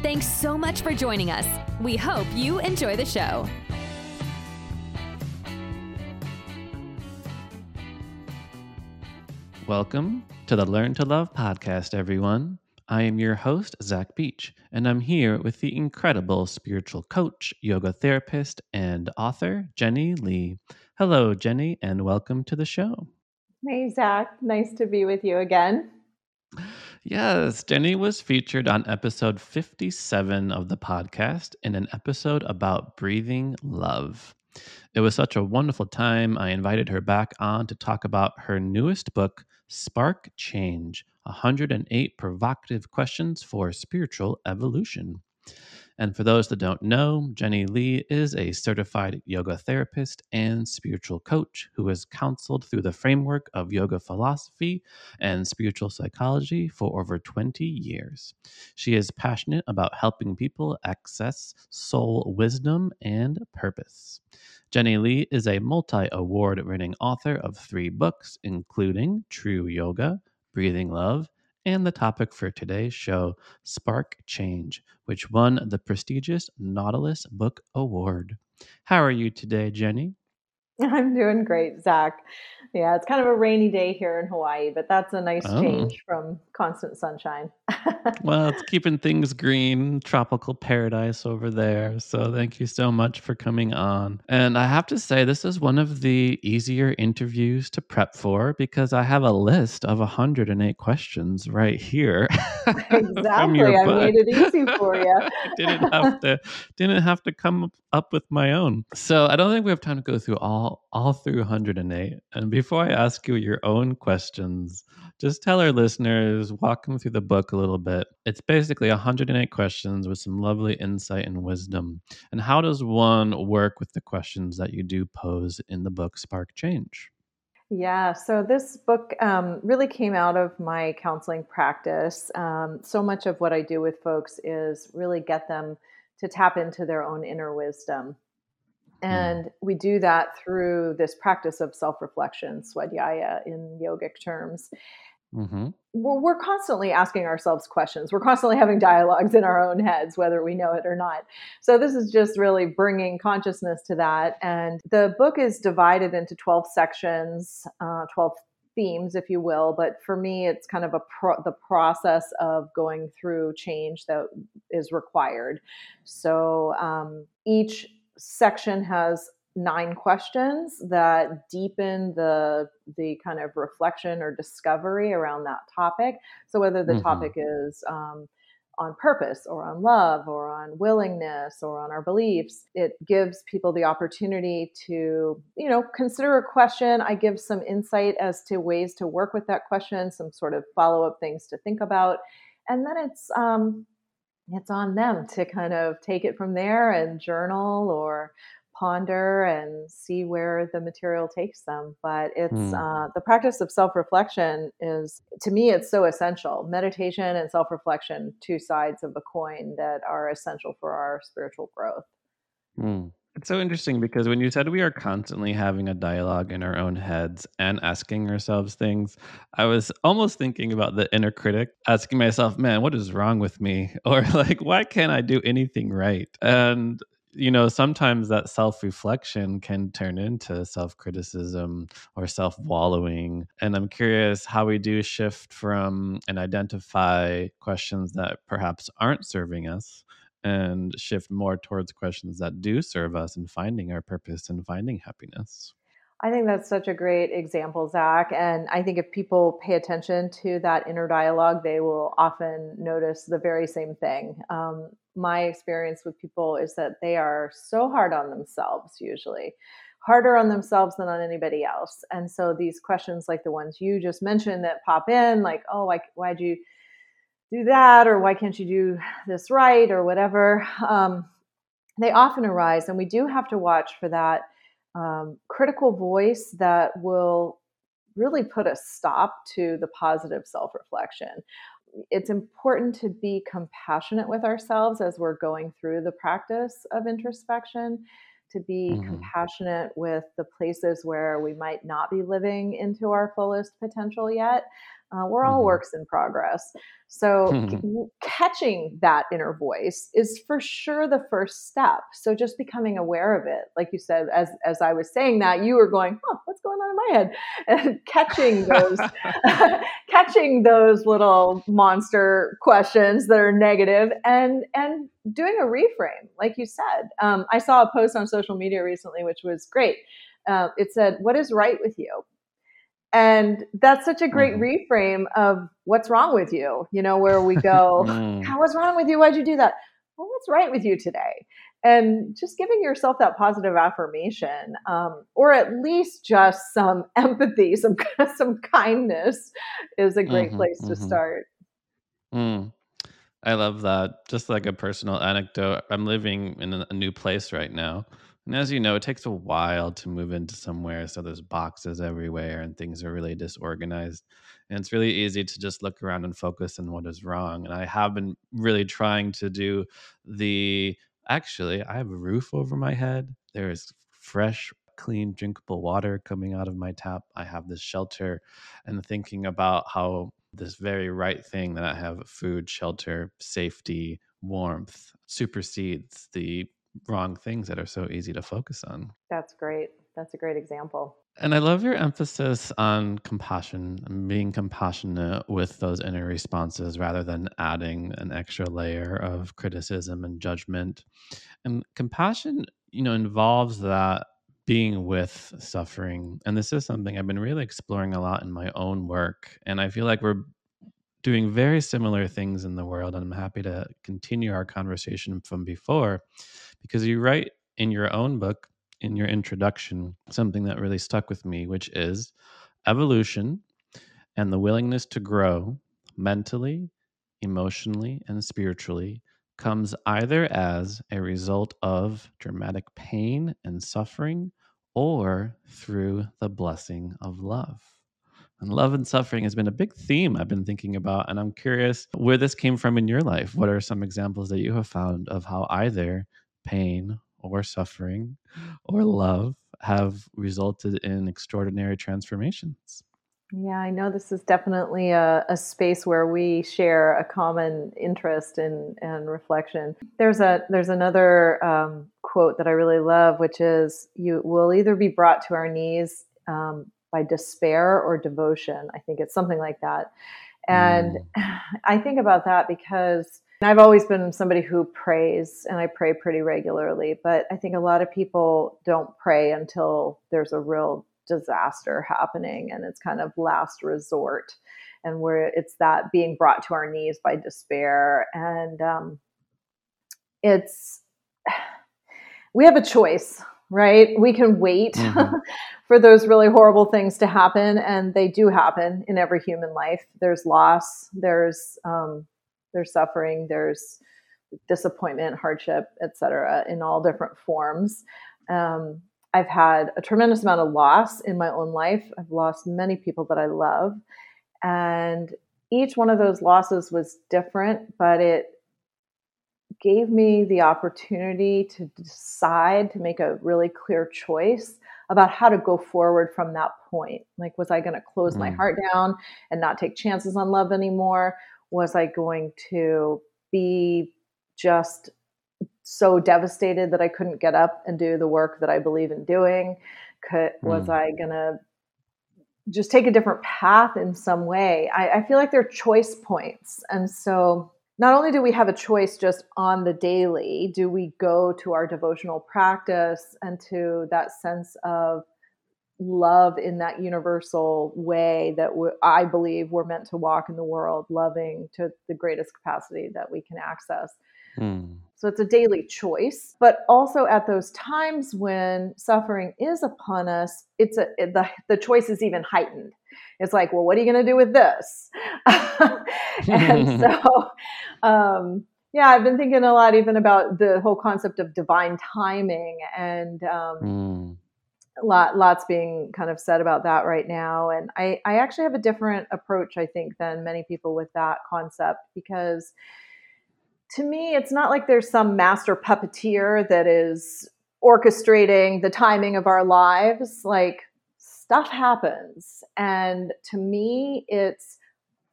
Thanks so much for joining us. We hope you enjoy the show. Welcome to the Learn to Love podcast, everyone. I am your host, Zach Beach, and I'm here with the incredible spiritual coach, yoga therapist, and author, Jennie Lee. Hello, Jennie, and welcome to the show. Hey, Zach. Nice to be with you again. Yes, Jennie was featured on episode 57 of the podcast in an episode about breathing love. It was such a wonderful time. I invited her back on to talk about her newest book, Spark Change 108 Provocative Questions for Spiritual Evolution. And for those that don't know, Jennie Lee is a certified yoga therapist and spiritual coach who has counseled through the framework of yoga philosophy and spiritual psychology for over 20 years. She is passionate about helping people access soul wisdom and purpose. Jennie Lee is a multi award winning author of three books, including True Yoga, Breathing Love, and the topic for today's show, Spark Change, which won the prestigious Nautilus Book Award. How are you today, Jennie? I'm doing great, Zach. Yeah, it's kind of a rainy day here in Hawaii, but that's a nice oh. change from constant sunshine. well, it's keeping things green, tropical paradise over there. So thank you so much for coming on. And I have to say, this is one of the easier interviews to prep for because I have a list of 108 questions right here. exactly. I made it easy for you. didn't have to didn't have to come up with my own. So I don't think we have time to go through all all through 108. And before I ask you your own questions, just tell our listeners, walk them through the book a little bit. It's basically 108 questions with some lovely insight and wisdom. And how does one work with the questions that you do pose in the book Spark Change? Yeah, so this book um, really came out of my counseling practice. Um, so much of what I do with folks is really get them to tap into their own inner wisdom. Hmm. And mm. we do that through this practice of self reflection, swadhyaya in yogic terms. Mm-hmm. We're, we're, constantly asking ourselves questions. We're constantly having dialogues in our own heads, whether we know it or not. So, this is just really bringing consciousness to that. And the book is divided into 12 sections, uh, 12 themes, if you will. But for me, it's kind of a pro- the process of going through change that is required. So um, each section has nine questions that deepen the the kind of reflection or discovery around that topic. So whether the mm-hmm. topic is um, on purpose or on love or on willingness or on our beliefs it gives people the opportunity to you know consider a question i give some insight as to ways to work with that question some sort of follow-up things to think about and then it's um it's on them to kind of take it from there and journal or ponder and see where the material takes them. But it's mm. uh, the practice of self reflection is, to me, it's so essential. Meditation and self reflection, two sides of a coin that are essential for our spiritual growth. Mm. It's so interesting because when you said we are constantly having a dialogue in our own heads and asking ourselves things, I was almost thinking about the inner critic, asking myself, man, what is wrong with me? Or like, why can't I do anything right? And you know, sometimes that self reflection can turn into self criticism or self wallowing. And I'm curious how we do shift from and identify questions that perhaps aren't serving us and shift more towards questions that do serve us in finding our purpose and finding happiness. I think that's such a great example, Zach. And I think if people pay attention to that inner dialogue, they will often notice the very same thing. Um, my experience with people is that they are so hard on themselves, usually harder on themselves than on anybody else. And so these questions, like the ones you just mentioned, that pop in, like, oh, why, why'd you do that? Or why can't you do this right? Or whatever. Um, they often arise, and we do have to watch for that um, critical voice that will really put a stop to the positive self reflection. It's important to be compassionate with ourselves as we're going through the practice of introspection, to be mm-hmm. compassionate with the places where we might not be living into our fullest potential yet. Uh, we're all mm-hmm. works in progress. So mm-hmm. catching that inner voice is for sure the first step. So just becoming aware of it, like you said, as as I was saying that, you were going, "Oh, what's going on in my head?" And catching those, catching those little monster questions that are negative, and and doing a reframe, like you said. Um, I saw a post on social media recently, which was great. Uh, it said, "What is right with you?" And that's such a great mm-hmm. reframe of what's wrong with you you know where we go mm. what's wrong with you why'd you do that well what's right with you today and just giving yourself that positive affirmation um, or at least just some empathy some some kindness is a great mm-hmm, place mm-hmm. to start mm. i love that just like a personal anecdote i'm living in a new place right now and as you know, it takes a while to move into somewhere. So there's boxes everywhere and things are really disorganized. And it's really easy to just look around and focus on what is wrong. And I have been really trying to do the actually, I have a roof over my head. There is fresh, clean, drinkable water coming out of my tap. I have this shelter and thinking about how this very right thing that I have food, shelter, safety, warmth supersedes the wrong things that are so easy to focus on. That's great. That's a great example. And I love your emphasis on compassion and being compassionate with those inner responses rather than adding an extra layer of criticism and judgment. And compassion, you know, involves that being with suffering. And this is something I've been really exploring a lot in my own work. And I feel like we're doing very similar things in the world. And I'm happy to continue our conversation from before because you write in your own book, in your introduction, something that really stuck with me, which is evolution and the willingness to grow mentally, emotionally, and spiritually comes either as a result of dramatic pain and suffering or through the blessing of love. And love and suffering has been a big theme I've been thinking about. And I'm curious where this came from in your life. What are some examples that you have found of how either pain or suffering or love have resulted in extraordinary transformations. Yeah, I know this is definitely a, a space where we share a common interest in and reflection. There's a there's another um, quote that I really love, which is, "You will either be brought to our knees um, by despair or devotion." I think it's something like that, and mm. I think about that because I've always been somebody who prays and I pray pretty regularly, but I think a lot of people don't pray until there's a real disaster happening and it's kind of last resort and where it's that being brought to our knees by despair. And um, it's we have a choice right? We can wait mm-hmm. for those really horrible things to happen and they do happen in every human life. There's loss there's um, there's suffering, there's disappointment, hardship, etc., in all different forms. Um, I've had a tremendous amount of loss in my own life. I've lost many people that I love, and each one of those losses was different, but it gave me the opportunity to decide to make a really clear choice about how to go forward from that point. Like, was I going to close mm. my heart down and not take chances on love anymore? Was I going to be just so devastated that I couldn't get up and do the work that I believe in doing? Could, mm. Was I going to just take a different path in some way? I, I feel like they're choice points. And so not only do we have a choice just on the daily, do we go to our devotional practice and to that sense of love in that universal way that I believe we're meant to walk in the world, loving to the greatest capacity that we can access. Mm. So it's a daily choice, but also at those times when suffering is upon us, it's a the the choice is even heightened. It's like, well, what are you going to do with this? and so, um, yeah, I've been thinking a lot even about the whole concept of divine timing and um, mm. Lot, lots being kind of said about that right now. And I, I actually have a different approach, I think, than many people with that concept because to me, it's not like there's some master puppeteer that is orchestrating the timing of our lives. Like stuff happens. And to me, it's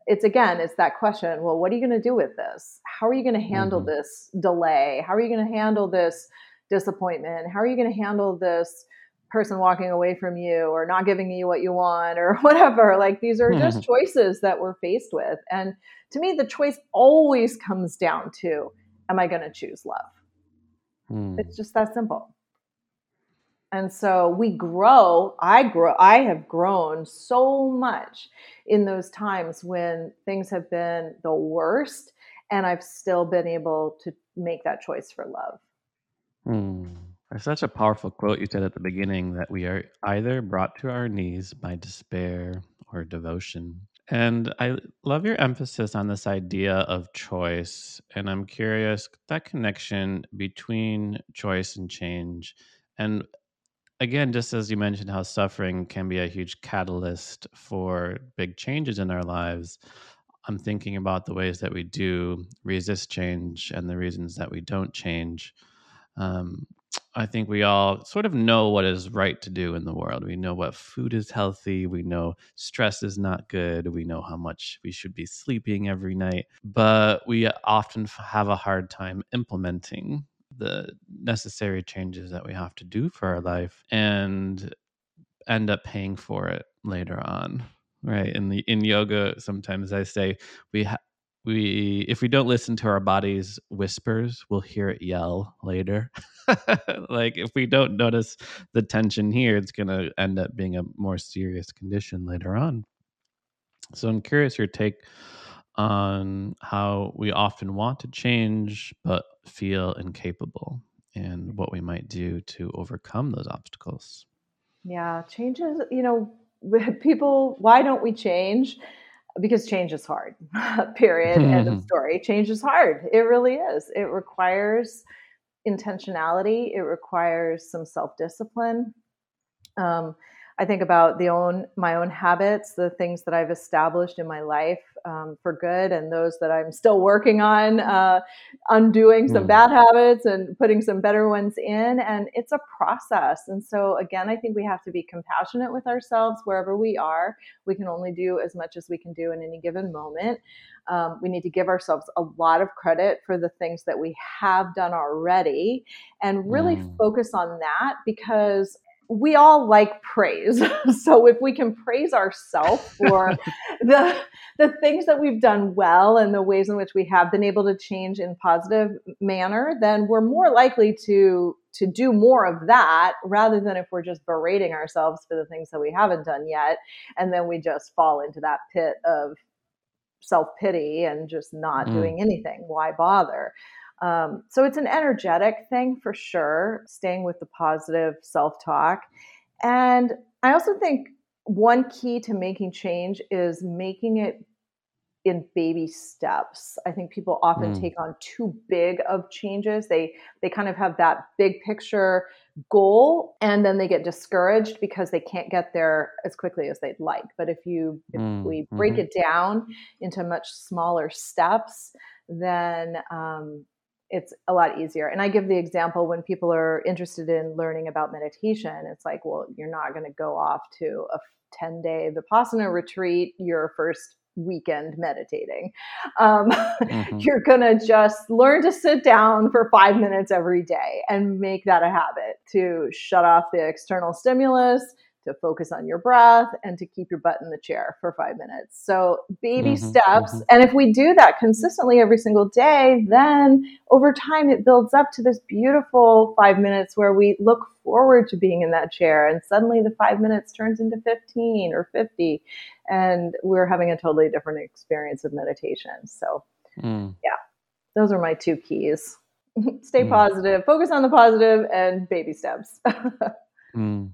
it's again, it's that question. Well, what are you going to do with this? How are you going to handle mm-hmm. this delay? How are you going to handle this disappointment? How are you going to handle this person walking away from you or not giving you what you want or whatever? Like these are just choices that we're faced with. And to me, the choice always comes down to am I going to choose love? Mm. It's just that simple. And so we grow, I grow, I have grown so much in those times when things have been the worst and I've still been able to make that choice for love. Hmm. Such a powerful quote you said at the beginning that we are either brought to our knees by despair or devotion. And I love your emphasis on this idea of choice. And I'm curious that connection between choice and change. And again, just as you mentioned, how suffering can be a huge catalyst for big changes in our lives, I'm thinking about the ways that we do resist change and the reasons that we don't change. Um, I think we all sort of know what is right to do in the world. We know what food is healthy. We know stress is not good. We know how much we should be sleeping every night. But we often have a hard time implementing the necessary changes that we have to do for our life and end up paying for it later on right in the in yoga sometimes i say we ha- we if we don't listen to our body's whispers we'll hear it yell later like if we don't notice the tension here it's going to end up being a more serious condition later on so i'm curious your take on how we often want to change but feel incapable and what we might do to overcome those obstacles. Yeah, changes, you know, people, why don't we change? Because change is hard, period. End of story. Change is hard. It really is. It requires intentionality, it requires some self discipline. Um, I think about the own my own habits, the things that I've established in my life um, for good, and those that I'm still working on, uh, undoing some mm. bad habits and putting some better ones in. And it's a process. And so again, I think we have to be compassionate with ourselves wherever we are. We can only do as much as we can do in any given moment. Um, we need to give ourselves a lot of credit for the things that we have done already and really mm. focus on that because we all like praise. so if we can praise ourselves for the the things that we've done well and the ways in which we have been able to change in positive manner, then we're more likely to to do more of that rather than if we're just berating ourselves for the things that we haven't done yet and then we just fall into that pit of self-pity and just not mm. doing anything. Why bother? Um, so it's an energetic thing for sure, staying with the positive self talk. And I also think one key to making change is making it in baby steps. I think people often mm. take on too big of changes. They they kind of have that big picture goal and then they get discouraged because they can't get there as quickly as they'd like. But if you if mm. we break mm-hmm. it down into much smaller steps, then um, it's a lot easier. And I give the example when people are interested in learning about meditation, it's like, well, you're not going to go off to a 10 day Vipassana retreat your first weekend meditating. Um, mm-hmm. You're going to just learn to sit down for five minutes every day and make that a habit to shut off the external stimulus, to focus on your breath and to keep your butt in the chair for five minutes. So, baby mm-hmm, steps. Mm-hmm. And if we do that consistently every single day, then over time it builds up to this beautiful five minutes where we look forward to being in that chair. And suddenly the five minutes turns into 15 or 50. And we're having a totally different experience of meditation. So, mm. yeah, those are my two keys. Stay mm. positive, focus on the positive, and baby steps. mm.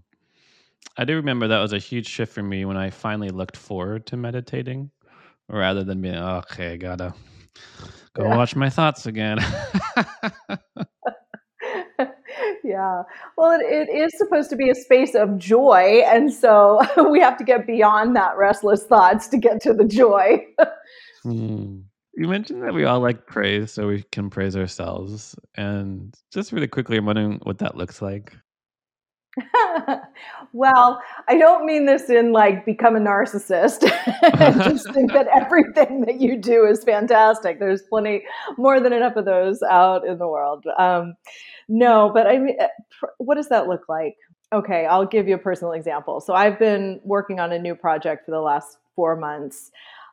I do remember that was a huge shift for me when I finally looked forward to meditating rather than being, okay, gotta Go yeah. watch my thoughts again. yeah. Well, it, it is supposed to be a space of joy. And so we have to get beyond that restless thoughts to get to the joy. hmm. You mentioned that we all like praise so we can praise ourselves. And just really quickly, I'm wondering what that looks like. well, I don't mean this in like become a narcissist. Just think that everything that you do is fantastic. There's plenty more than enough of those out in the world. Um, no, but I mean, eh, what does that look like? Okay, I'll give you a personal example. So I've been working on a new project for the last four months.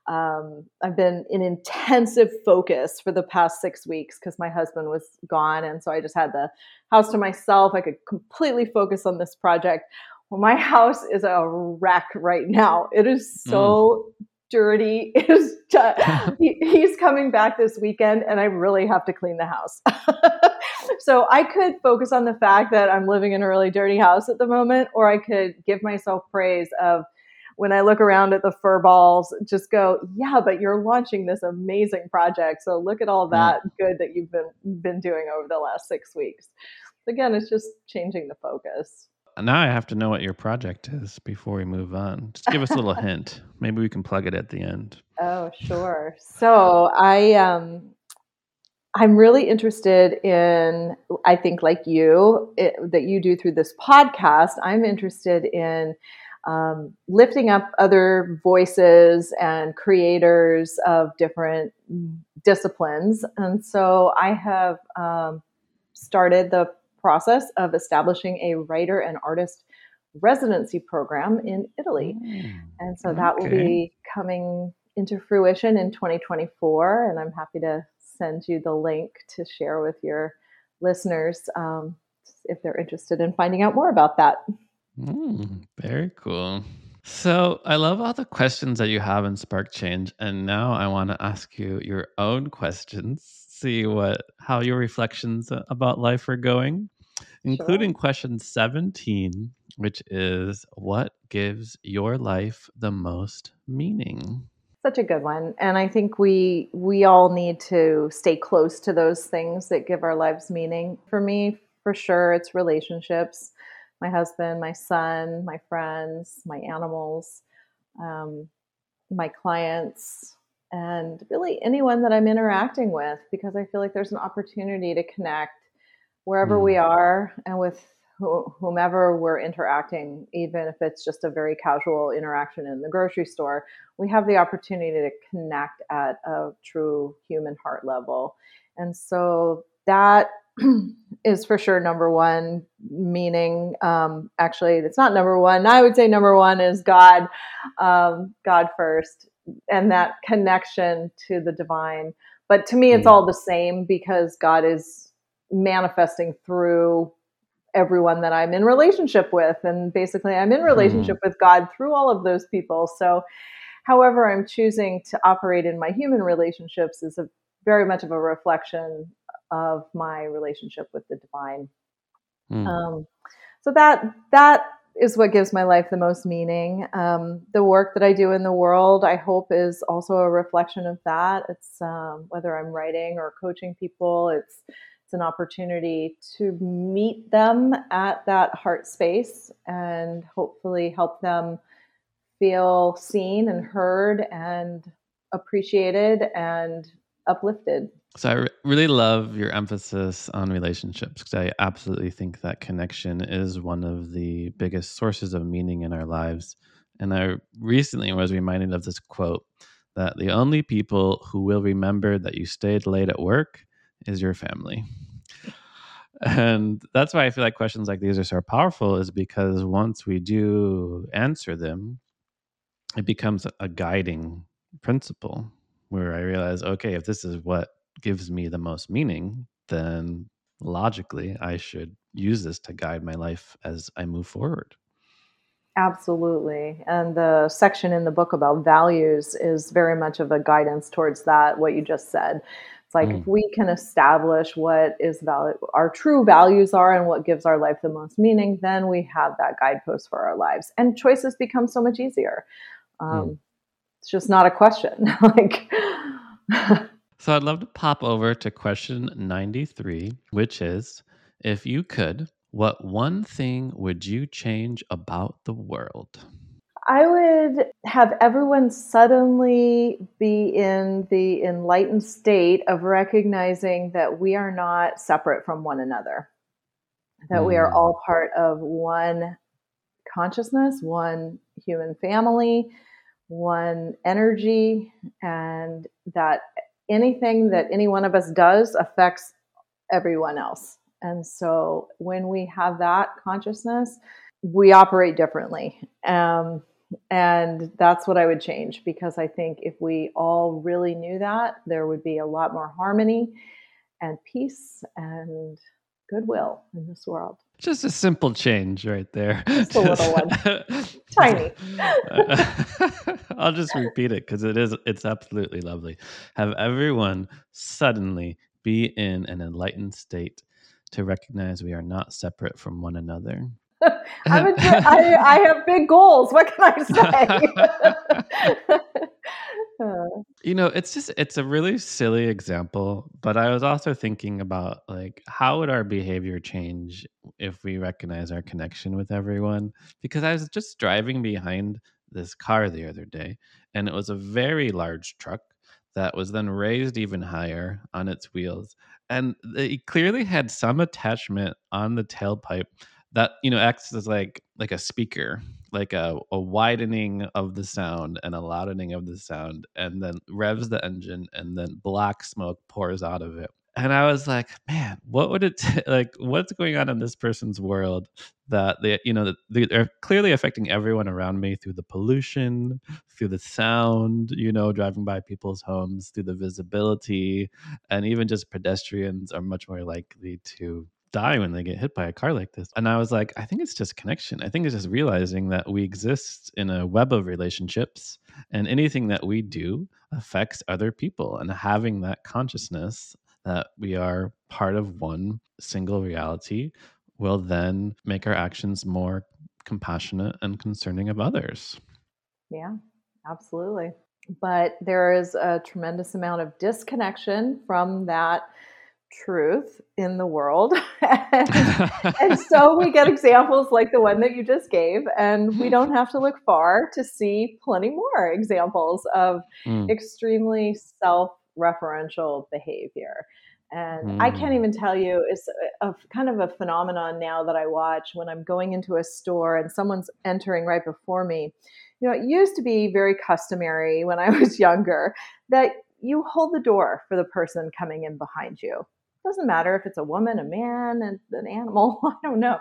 Um, I've been in intensive focus for the past six weeks because my husband was gone. And so I just had the house to myself. I could completely focus on this project. Well, my house is a wreck right now. It is so mm. dirty. It is he, he's coming back this weekend, and I really have to clean the house. so I could focus on the fact that I'm living in a really dirty house at the moment, or I could give myself praise of when I look around at the fur balls, just go, yeah, but you're launching this amazing project. So look at all that mm. good that you've been been doing over the last six weeks. Again, it's just changing the focus. Now I have to know what your project is before we move on. Just give us a little hint. Maybe we can plug it at the end. Oh, sure. So I um I'm really interested in, I think, like you, it, that you do through this podcast. I'm interested in um, lifting up other voices and creators of different disciplines. And so I have um, started the process of establishing a writer and artist residency program in Italy. Mm, and so that okay. will be coming into fruition in 2024. And I'm happy to send you the link to share with your listeners um, if they're interested in finding out more about that. Mm, very cool. So I love all the questions that you have in Spark Change, and now I want to ask you your own questions. See what how your reflections about life are going, including sure. question seventeen, which is what gives your life the most meaning. Such a good one, and I think we we all need to stay close to those things that give our lives meaning. For me, for sure, it's relationships my husband, my son, my friends, my animals, um, my clients, and really anyone that I'm interacting with because I feel like there's an opportunity to connect wherever mm. we are and with whomever we're interacting, even if it's just a very casual interaction in the grocery store, we have the opportunity to connect at a true human heart level. And so that is for sure number one meaning um, actually it's not number one i would say number one is god um, god first and that connection to the divine but to me it's mm. all the same because god is manifesting through everyone that i'm in relationship with and basically i'm in relationship mm. with god through all of those people so however i'm choosing to operate in my human relationships is a very much of a reflection of my relationship with the divine. Mm. Um, so that that is what gives my life the most meaning. Um, the work that I do in the world, I hope, is also a reflection of that. It's um, whether I'm writing or coaching people, it's it's an opportunity to meet them at that heart space and hopefully help them feel seen and heard and appreciated and uplifted. So I re- really love your emphasis on relationships because I absolutely think that connection is one of the biggest sources of meaning in our lives. And I recently was reminded of this quote that the only people who will remember that you stayed late at work is your family. And that's why I feel like questions like these are so powerful, is because once we do answer them, it becomes a guiding principle where I realize, okay, if this is what gives me the most meaning, then logically I should use this to guide my life as I move forward. Absolutely. And the section in the book about values is very much of a guidance towards that, what you just said. It's like mm. if we can establish what is valid, our true values are and what gives our life the most meaning, then we have that guidepost for our lives. And choices become so much easier. Um, mm. It's just not a question. like So I'd love to pop over to question 93, which is if you could, what one thing would you change about the world? I would have everyone suddenly be in the enlightened state of recognizing that we are not separate from one another, that mm. we are hmm. all part of one consciousness, one human family, one energy, and that anything that any one of us does affects everyone else. And so when we have that consciousness, we operate differently. Um, and that's what I would change because I think if we all really knew that, there would be a lot more harmony and peace and goodwill in this world. Just a simple change right there. Just a little one. Tiny. I'll just repeat it because it is it's absolutely lovely. Have everyone suddenly be in an enlightened state to recognize we are not separate from one another. I'm a, I, I have big goals. What can I say? You know, it's just it's a really silly example, but I was also thinking about like how would our behavior change if we recognize our connection with everyone? Because I was just driving behind this car the other day, and it was a very large truck that was then raised even higher on its wheels, and it clearly had some attachment on the tailpipe that you know acts as like like a speaker like a, a widening of the sound and a loudening of the sound and then revs the engine and then black smoke pours out of it. And i was like man what would it t- like what's going on in this person's world that they you know they're clearly affecting everyone around me through the pollution through the sound you know driving by people's homes through the visibility and even just pedestrians are much more likely to die when they get hit by a car like this. And I was like, I think it's just connection. I think it's just realizing that we exist in a web of relationships and anything that we do affects other people and having that consciousness that we are part of one single reality will then make our actions more compassionate and concerning of others. Yeah, absolutely. But there is a tremendous amount of disconnection from that truth in the world. and, and, so we get examples like the one that you just gave, and we don't have to look far to see plenty more examples of mm. extremely self referential behavior. And mm. I can't mm. even tell you, it's a, a, kind of a phenomenon now that I watch when I'm going into a store and someone's entering right before me. You know, it used to be very customary when I was younger that you hold the door for the person coming in behind you doesn't matter if it's a woman, a man, and an animal. I don't know.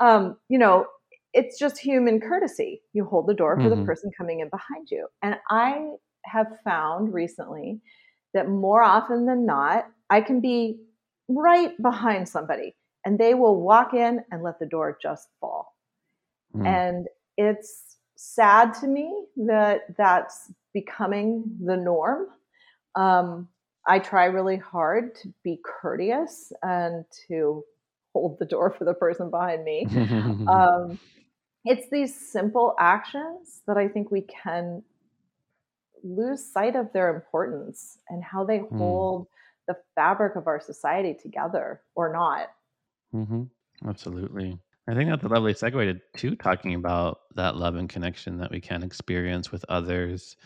Um, you know, it's just human courtesy. You hold the door for mm-hmm. the person coming in behind you. And I have found recently that more often than not, I can be right behind somebody and they will walk in and let the door just fall. Mm. And it's sad to me that that's becoming the norm. Um, I try really hard to be courteous and to hold the door for the person behind me. um, it's these simple actions that I think we can lose sight of their importance and how they mm. hold the fabric of our society together or not. Mm-hmm. Absolutely. I think that's a lovely segue to talking about that love and connection that we can experience with others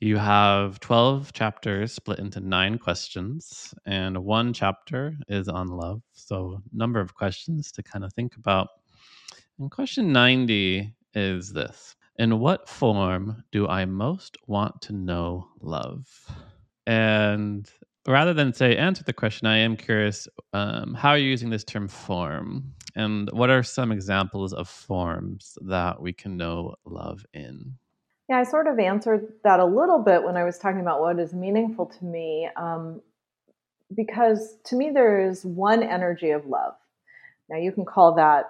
you have 12 chapters split into nine questions, and one chapter is on love. So, number of questions to kind of think about. And question 90 is this In what form do I most want to know love? And rather than say answer the question, I am curious um, how are you using this term form? And what are some examples of forms that we can know love in? Yeah, I sort of answered that a little bit when I was talking about what is meaningful to me. Um, because to me, there is one energy of love. Now, you can call that,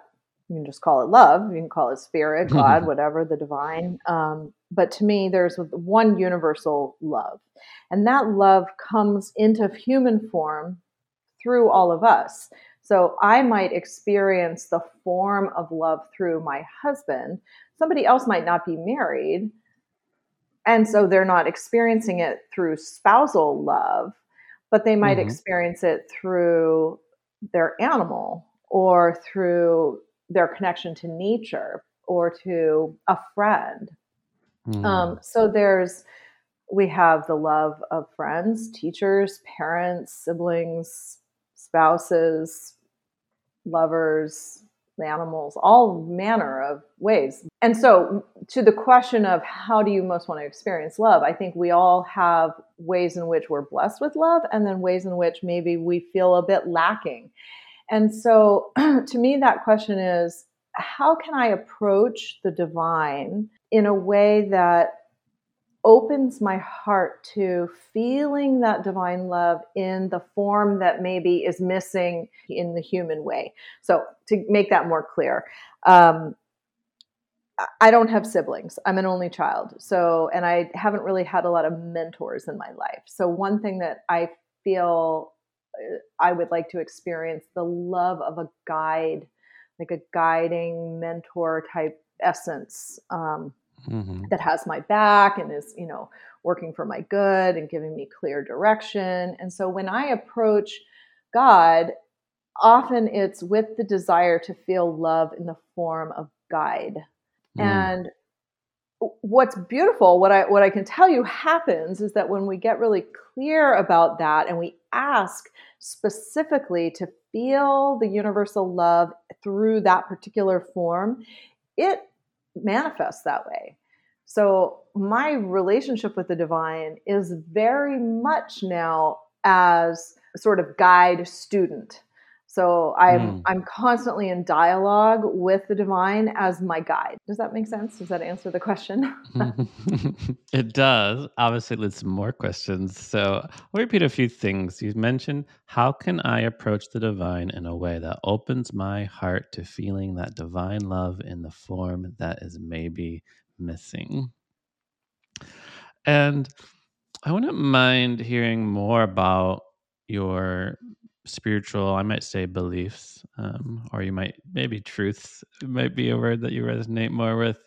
you can just call it love, you can call it spirit, God, whatever, the divine. Um, but to me, there's one universal love. And that love comes into human form through all of us. So I might experience the form of love through my husband. Somebody else might not be married, and so they're not experiencing it through spousal love but they might mm-hmm. experience it through their animal or through their connection to nature or to a friend. Mm. Um, so there's, we have the love of friends, teachers, parents, siblings, spouses, lovers, animals, all manner of ways. And so, to the question of how do you most want to experience love, I think we all have ways in which we're blessed with love, and then ways in which maybe we feel a bit lacking. And so, to me, that question is how can I approach the divine in a way that opens my heart to feeling that divine love in the form that maybe is missing in the human way. So, to make that more clear, um, I don't have siblings. I'm an only child. So, and I haven't really had a lot of mentors in my life. So, one thing that I feel uh, I would like to experience the love of a guide, like a guiding mentor type essence. Um, mm-hmm. that has my back and is, you know, working for my good and giving me clear direction. And so when I approach God, often it's with the desire to feel love in the form of guide. Mm. And what's beautiful what i what i can tell you happens is that when we get really clear about that and we ask specifically to feel the universal love through that particular form it manifests that way. So my relationship with the divine is very much now as sort of guide student. So I'm mm. I'm constantly in dialogue with the divine as my guide. Does that make sense? Does that answer the question? it does. Obviously, leads to more questions. So I'll repeat a few things. You mentioned how can I approach the divine in a way that opens my heart to feeling that divine love in the form that is maybe missing. And I wouldn't mind hearing more about your spiritual, I might say beliefs, um, or you might maybe truths might be a word that you resonate more with.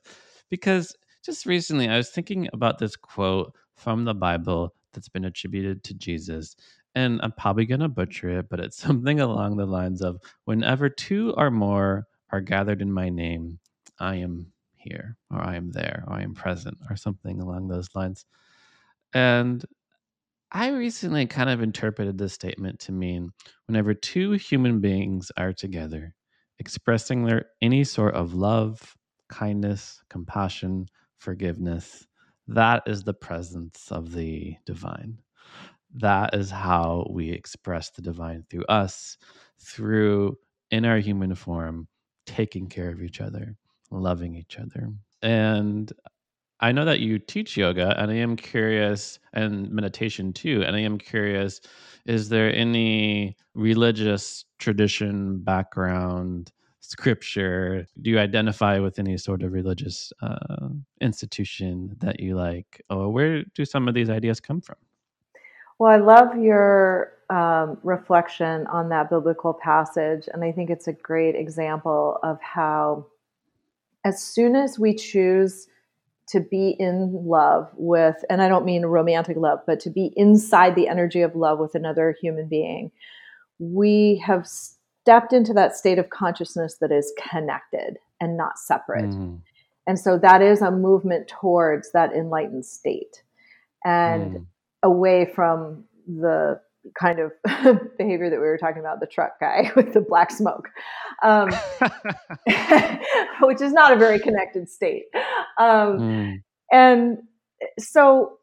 Because just recently I was thinking about this quote from the Bible that's been attributed to Jesus. And I'm probably going to butcher it, but it's something along the lines of whenever two or more are gathered in my name, I am here, or I am there, or I am present, or something along those lines. And I recently kind of interpreted this statement to mean whenever two human beings are together, expressing their any sort of love, kindness, compassion, forgiveness, that is the presence of the divine. That is how we express the divine through us, through in our human form, taking care of each other, loving each other. And I know that you teach yoga, and I am curious, and meditation too. And I am curious is there any religious tradition, background, scripture? Do you identify with any sort of religious uh, institution that you like? Or where do some of these ideas come from? Well, I love your um, reflection on that biblical passage. And I think it's a great example of how, as soon as we choose to be in love with, and I don't mean romantic love, but to be inside the energy of love with another human being, we have stepped into that state of consciousness that is connected and not separate. Mm. And so that is a movement towards that enlightened state and mm. away from the kind of behavior that we were talking about the truck guy with the black smoke um, which is not a very connected state um, mm. and so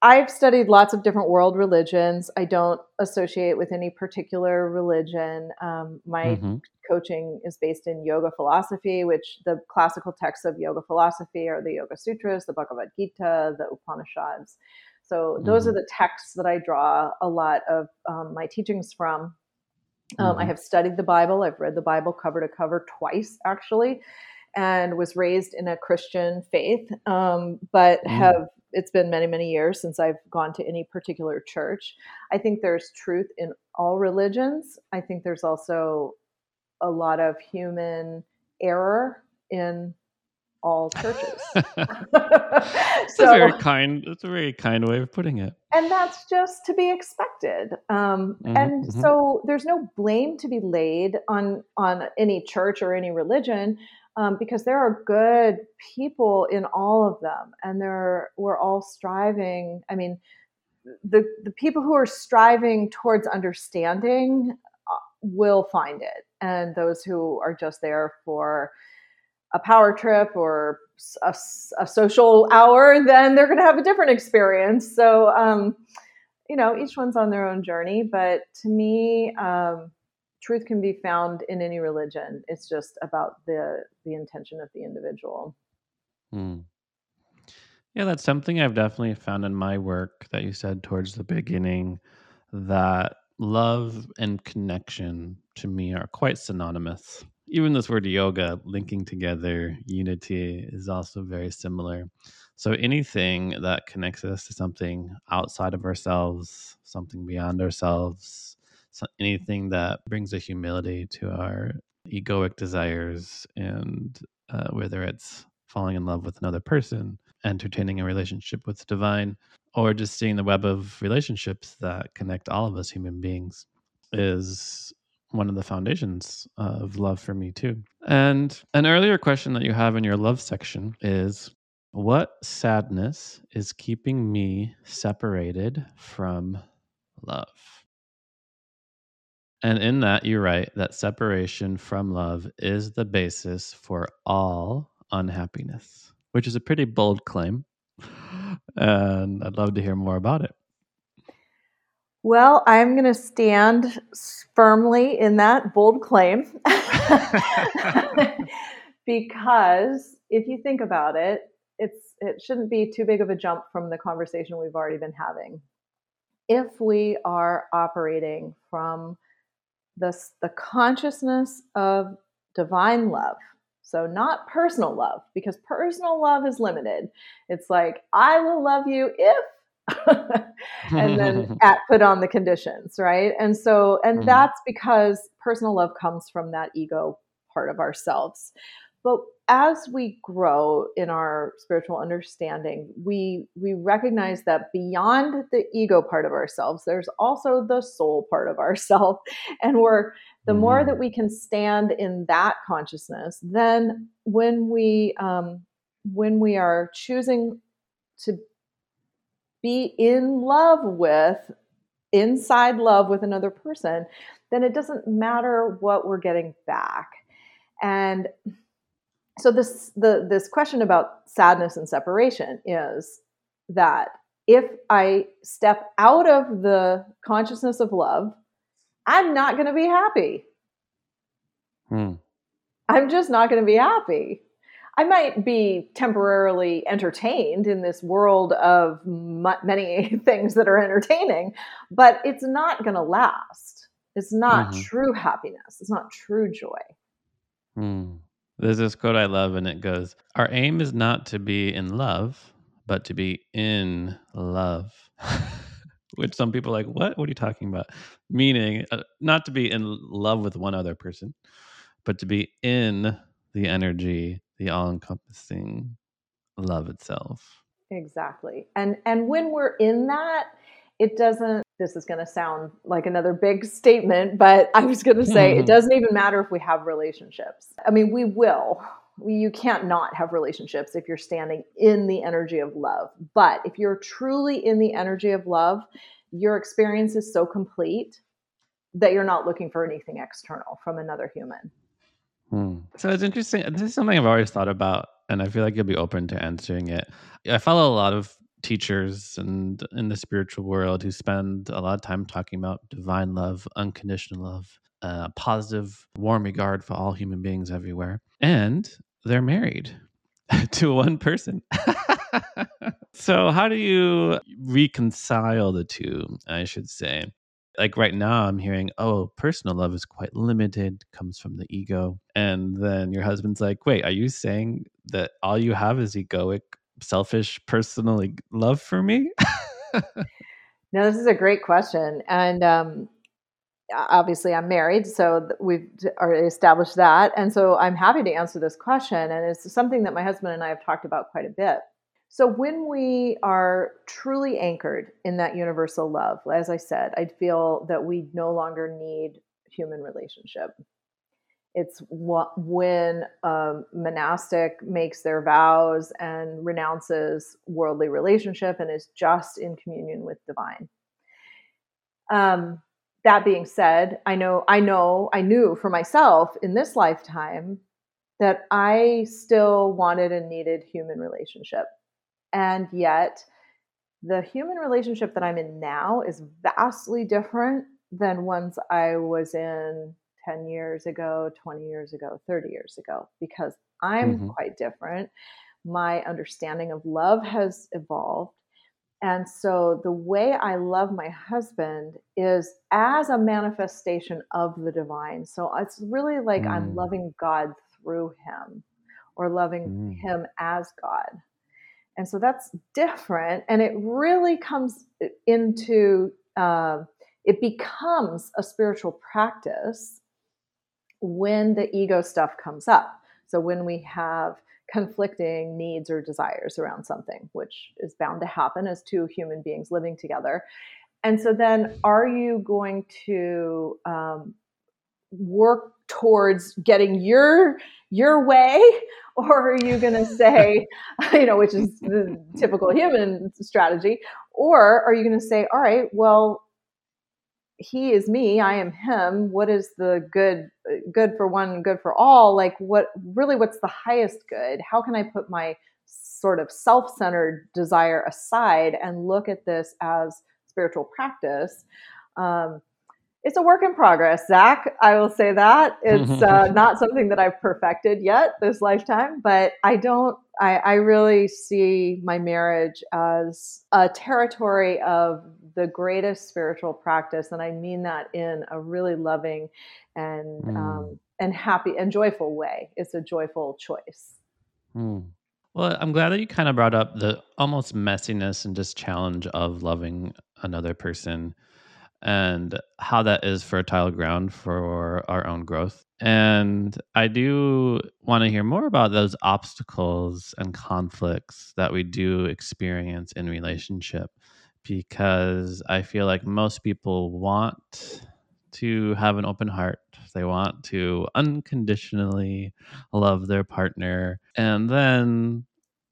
i've studied lots of different world religions i don't associate with any particular religion um, my mm-hmm. coaching is based in yoga philosophy which the classical texts of yoga philosophy are the yoga sutras the bhagavad gita the upanishads so those mm-hmm. are the texts that I draw a lot of um, my teachings from. Um, mm-hmm. I have studied the Bible. I've read the Bible cover to cover twice, actually, and was raised in a Christian faith. Um, but mm-hmm. have it's been many many years since I've gone to any particular church. I think there's truth in all religions. I think there's also a lot of human error in all churches. that's so, a very kind. That's a very kind way of putting it. And that's just to be expected. Um, mm-hmm, and mm-hmm. so there's no blame to be laid on on any church or any religion. Um, because there are good people in all of them, and there we're all striving. I mean, the the people who are striving towards understanding uh, will find it, and those who are just there for a power trip or a, a social hour, then they're going to have a different experience. So, um, you know, each one's on their own journey. But to me, um, truth can be found in any religion. It's just about the the intention of the individual. Hmm. Yeah, that's something I've definitely found in my work that you said towards the beginning that love and connection to me are quite synonymous even this word yoga linking together unity is also very similar. So anything that connects us to something outside of ourselves something beyond ourselves so anything that brings a humility to our egoic desires and uh, whether it's falling in love with another person entertaining a relationship with the divine or just seeing the web of relationships that connect all of us human beings is one of the foundations of love for me too. And an earlier question that you have in your love section is what sadness is keeping me separated from love? And in that, you write that separation from love is the basis for all unhappiness, which is a pretty bold claim. And I'd love to hear more about it. Well, I'm going to stand firmly in that bold claim because if you think about it, it's it shouldn't be too big of a jump from the conversation we've already been having. If we are operating from this the consciousness of divine love, so not personal love because personal love is limited. It's like I will love you if and then at put on the conditions, right? And so, and mm-hmm. that's because personal love comes from that ego part of ourselves. But as we grow in our spiritual understanding, we we recognize that beyond the ego part of ourselves, there's also the soul part of ourselves, and we're the mm-hmm. more that we can stand in that consciousness, then when we um, when we are choosing to be in love with inside love with another person, then it doesn't matter what we're getting back. And so this the this question about sadness and separation is that if I step out of the consciousness of love, I'm not going to be happy. Hmm. I'm just not going to be happy. I might be temporarily entertained in this world of m- many things that are entertaining, but it's not going to last. It's not mm-hmm. true happiness. It's not true joy. Mm. There's this quote I love, and it goes Our aim is not to be in love, but to be in love. Which some people are like, What? What are you talking about? Meaning, uh, not to be in love with one other person, but to be in the energy the all-encompassing love itself. Exactly and and when we're in that it doesn't this is going to sound like another big statement but i was going to say it doesn't even matter if we have relationships. I mean we will. You can't not have relationships if you're standing in the energy of love but if you're truly in the energy of love your experience is so complete that you're not looking for anything external from another human Hmm. So it's interesting. This is something I've always thought about, and I feel like you'll be open to answering it. I follow a lot of teachers and in the spiritual world who spend a lot of time talking about divine love, unconditional love, uh, positive, warm regard for all human beings everywhere. And they're married to one person. so, how do you reconcile the two? I should say like right now i'm hearing oh personal love is quite limited comes from the ego and then your husband's like wait are you saying that all you have is egoic selfish personal love for me no this is a great question and um obviously I'm married, so we've already established that. And so I'm happy to answer this question. And it's something that my husband and I have talked about quite a bit. So when we are truly anchored in that universal love, as I said, I feel that we no longer need human relationship. It's when a monastic makes their vows and renounces worldly relationship and is just in communion with divine. Um, that being said, I know, I know, I knew for myself in this lifetime that I still wanted and needed human relationship. And yet, the human relationship that I'm in now is vastly different than ones I was in 10 years ago, 20 years ago, 30 years ago, because I'm mm-hmm. quite different. My understanding of love has evolved. And so the way I love my husband is as a manifestation of the divine. So it's really like mm. I'm loving God through him or loving mm. him as God. And so that's different. And it really comes into, uh, it becomes a spiritual practice when the ego stuff comes up. So when we have conflicting needs or desires around something, which is bound to happen as two human beings living together. And so then, are you going to um, work towards getting your your way, or are you going to say, you know, which is the typical human strategy, or are you going to say, all right, well, he is me i am him what is the good good for one good for all? Like what really what's the highest good? How can i put my sort of self-centered desire aside and look at this as spiritual practice? Um, it's a work in progress zach i will say that it's uh, not something that i've perfected yet this lifetime but i don't I, I really see my marriage as a territory of the greatest spiritual practice, and I mean that in a really loving and mm. um, and happy and joyful way. It's a joyful choice. Mm. Well, I'm glad that you kind of brought up the almost messiness and just challenge of loving another person and how that is fertile ground for our own growth. And I do want to hear more about those obstacles and conflicts that we do experience in relationship because I feel like most people want to have an open heart. They want to unconditionally love their partner. And then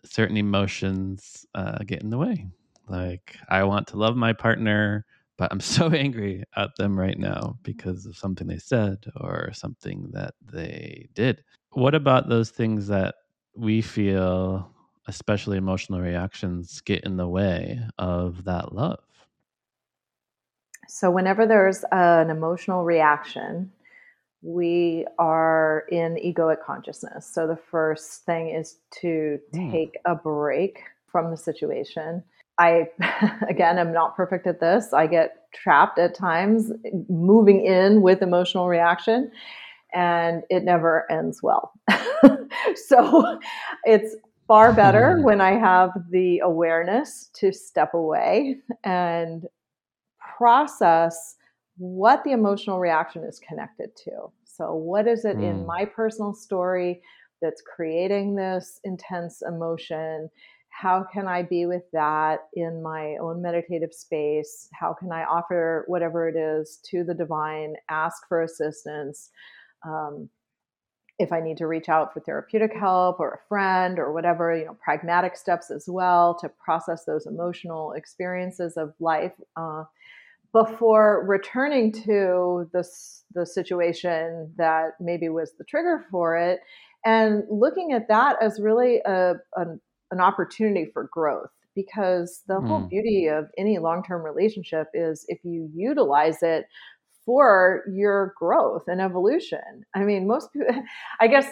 certain emotions uh, get in the way. Like, I want to love my partner, but I'm so angry at them right now because of something they said or something that they did. What about those things that we feel especially emotional reactions, get in the way of that love? So, whenever there's an emotional reaction, we are in egoic consciousness. So, the first thing is to mm. take a break from the situation. I, again, am not perfect at this. I get trapped at times moving in with emotional reaction and it never ends well. so it's far better mm-hmm. when I have the awareness to step away and process what the emotional reaction is connected to. So, what is it mm. in my personal story that's creating this intense emotion? How can I be with that in my own meditative space? How can I offer whatever it is to the divine, ask for assistance? Um, if I need to reach out for therapeutic help or a friend or whatever, you know, pragmatic steps as well to process those emotional experiences of life uh, before returning to the, the situation that maybe was the trigger for it and looking at that as really a, a an opportunity for growth because the mm. whole hmm. beauty of any long-term relationship is if you utilize it for your growth and evolution. I mean, most people, I guess,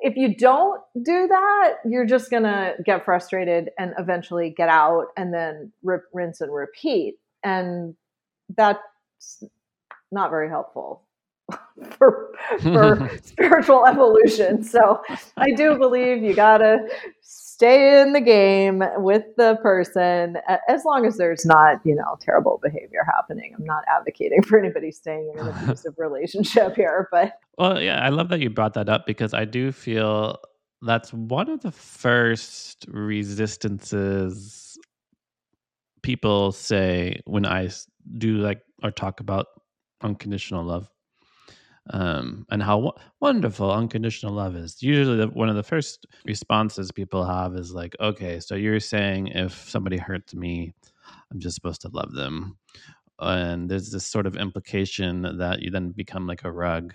if you don't do that, you're just going to get frustrated and eventually get out and then rip, rinse and repeat. And that's not very helpful for, for spiritual evolution. So I do believe you got to stay in the game with the person as long as there's not, you know, terrible behavior happening. I'm not advocating for anybody staying in an abusive relationship here, but well, yeah, I love that you brought that up because I do feel that's one of the first resistances people say when I do like or talk about unconditional love um, and how w- wonderful unconditional love is. Usually, the, one of the first responses people have is like, "Okay, so you're saying if somebody hurts me, I'm just supposed to love them," and there's this sort of implication that you then become like a rug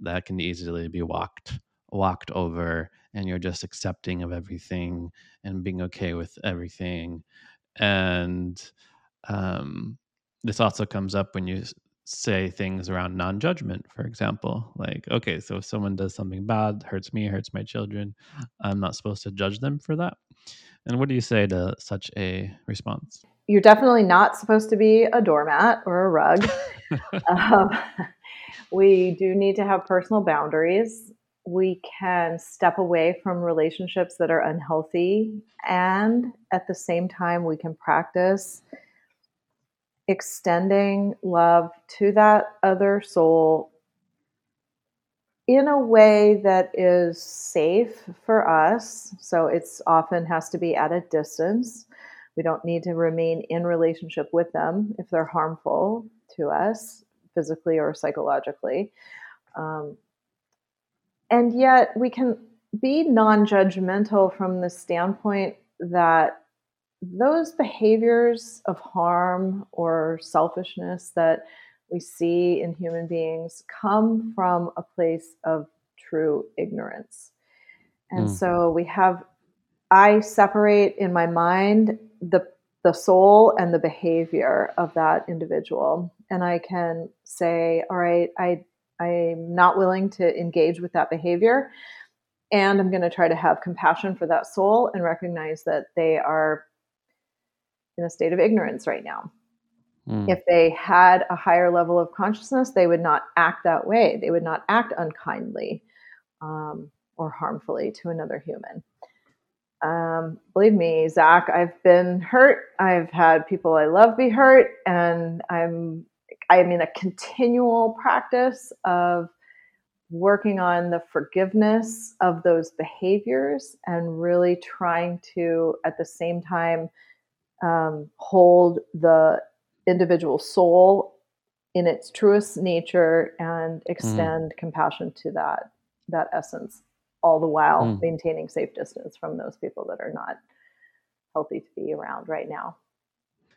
that can easily be walked walked over, and you're just accepting of everything and being okay with everything, and um, this also comes up when you say things around non-judgment for example like okay so if someone does something bad hurts me hurts my children i'm not supposed to judge them for that. And what do you say to such a response? You're definitely not supposed to be a doormat or a rug. Um, we do need to have personal boundaries. We can step away from relationships that are unhealthy and at the same time we can practice extending love to that other soul in a way that is safe for us. So it's often has to be at a distance. We don't need to remain in relationship with them if they're harmful to us physically or psychologically. Um, and yet we can be non judgmental from the standpoint that those behaviors of harm or selfishness that we see in human beings come from a place of true ignorance. And mm. so we have, I separate in my mind the, the soul and the behavior of that individual. And I can say, all right, I, I'm not willing to engage with that behavior. And I'm going to try to have compassion for that soul and recognize that they are in a state of ignorance right now. Mm. If they had a higher level of consciousness, they would not act that way. They would not act unkindly um, or harmfully to another human. Um, believe me, Zach, I've been hurt. I've had people I love be hurt, and I'm I'm in a continual practice of working on the forgiveness of those behaviors and really trying to, at the same time, um, hold the individual soul in its truest nature and mm-hmm. extend mm. compassion to that that essence all the while mm. maintaining safe distance from those people that are not healthy to be around right now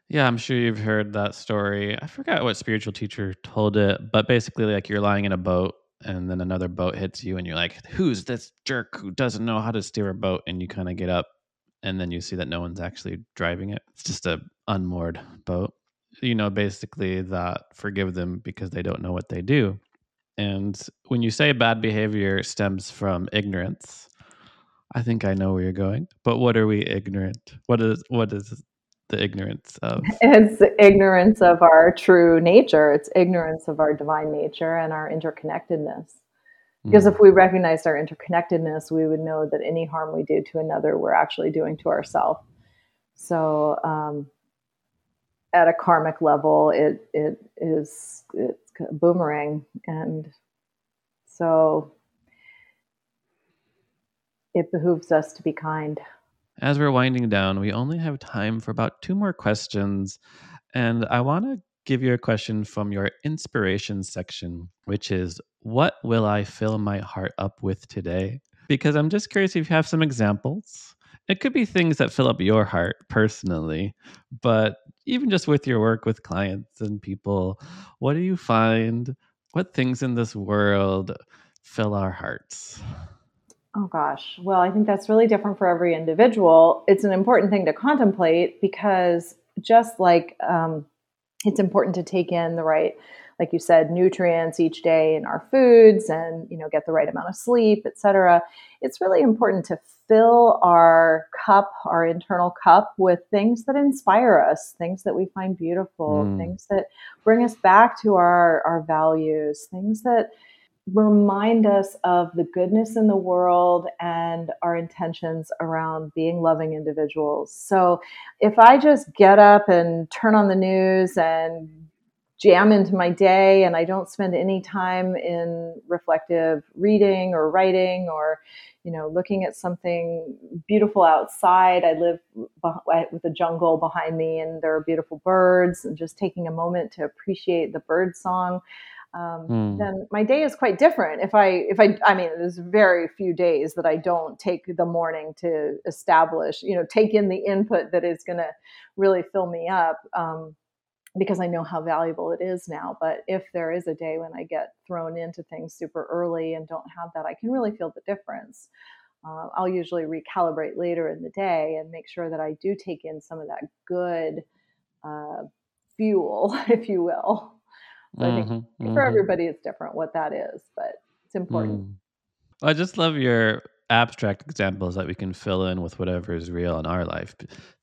yeah i'm sure you've heard that story i forgot what spiritual teacher told it but basically like you're lying in a boat and then another boat hits you and you're like who's this jerk who doesn't know how to steer a boat and you kind of get up and then you see that no one's actually driving it. It's just a unmoored boat. You know, basically that forgive them because they don't know what they do. And when you say bad behavior stems from ignorance, I think I know where you're going. But what are we ignorant? What is what is the ignorance of? It's ignorance of our true nature. It's ignorance of our divine nature and our interconnectedness. Because if mm. we recognized our interconnectedness, we would know that any harm we do to another, we're actually doing to ourselves. So, um, at a karmic level, it it is it's boomerang, and so it behooves us to be kind. As we're winding down, we only have time for about two more questions, and I want to give you a question from your inspiration section, which is what will I fill my heart up with today? Because I'm just curious if you have some examples. It could be things that fill up your heart personally, but even just with your work with clients and people, what do you find? What things in this world fill our hearts? Oh gosh. Well, I think that's really different for every individual. It's an important thing to contemplate because just like um, it's important to take in the right like you said, nutrients each day in our foods and, you know, get the right amount of sleep, etc. It's really important to fill our cup, our internal cup with things that inspire us, things that we find beautiful, mm. things that bring us back to our, our values, things that remind us of the goodness in the world and our intentions around being loving individuals. So if I just get up and turn on the news and jam into my day and I don't spend any time in reflective reading or writing or you know looking at something beautiful outside I live with a jungle behind me and there are beautiful birds and just taking a moment to appreciate the bird song um, mm. then my day is quite different. If I, if I, I mean, there's very few days that I don't take the morning to establish, you know, take in the input that is going to really fill me up. Um, because I know how valuable it is now. But if there is a day when I get thrown into things super early and don't have that, I can really feel the difference. Uh, I'll usually recalibrate later in the day and make sure that I do take in some of that good uh, fuel, if you will. So mm-hmm, I think mm-hmm. for everybody, it's different what that is, but it's important. Mm. I just love your abstract examples that we can fill in with whatever is real in our life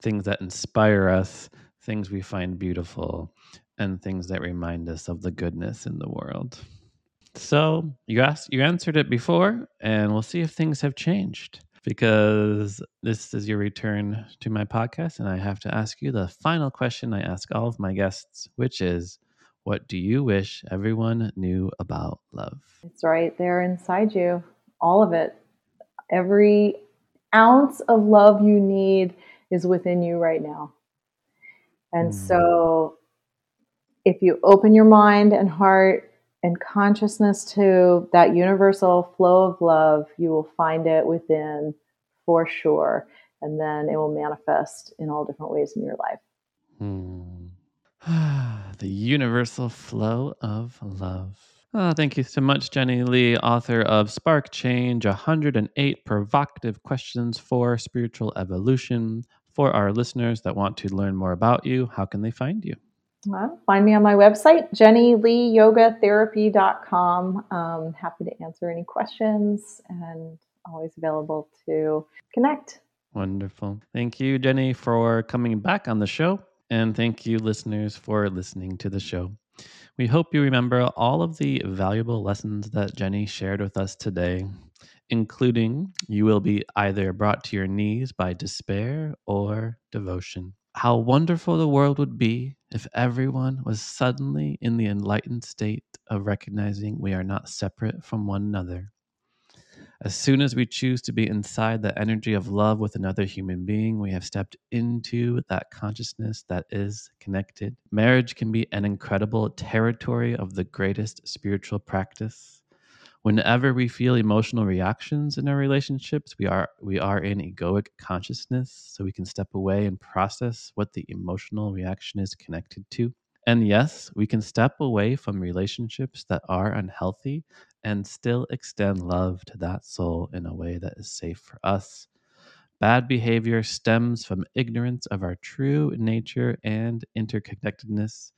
things that inspire us, things we find beautiful, and things that remind us of the goodness in the world. So you asked, you answered it before, and we'll see if things have changed because this is your return to my podcast, and I have to ask you the final question I ask all of my guests, which is what do you wish everyone knew about love? It's right there inside you, all of it. Every ounce of love you need is within you right now. And mm. so, if you open your mind and heart and consciousness to that universal flow of love, you will find it within for sure. And then it will manifest in all different ways in your life. Mm. The universal flow of love. Oh, thank you so much, Jennie Lee, author of Spark Change 108 Provocative Questions for Spiritual Evolution. For our listeners that want to learn more about you, how can they find you? Well, find me on my website, jennieleeyogatherapy.com. Um, happy to answer any questions and always available to connect. Wonderful. Thank you, Jennie, for coming back on the show. And thank you, listeners, for listening to the show. We hope you remember all of the valuable lessons that Jennie shared with us today, including you will be either brought to your knees by despair or devotion. How wonderful the world would be if everyone was suddenly in the enlightened state of recognizing we are not separate from one another as soon as we choose to be inside the energy of love with another human being, we have stepped into that consciousness that is connected. Marriage can be an incredible territory of the greatest spiritual practice. Whenever we feel emotional reactions in our relationships, we are we are in egoic consciousness, so we can step away and process what the emotional reaction is connected to. And yes, we can step away from relationships that are unhealthy and still extend love to that soul in a way that is safe for us. Bad behavior stems from ignorance of our true nature and interconnectedness,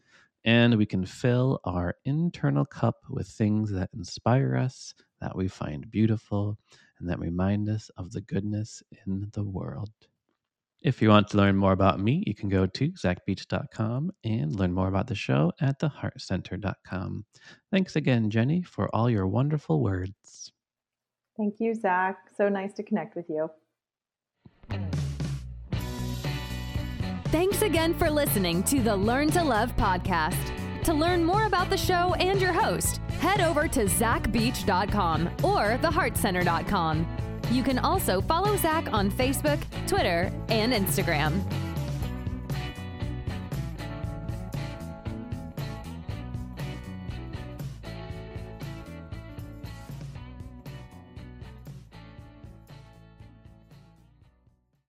and we can fill our internal cup with things that inspire us, that we find beautiful, and that remind us of the goodness in the world. If you want to learn more about me, you can go to zachbeach.com and learn more about the show at theheartcenter.com. Thanks again, Jennie, for all your wonderful words. Thank you, Zach. So nice to connect with you. Thanks again for listening to the Learn to Love podcast. To learn more about the show and your host, head over to zachbeach.com or theheartcenter.com. You can also follow Zach on Facebook, Twitter, and Instagram.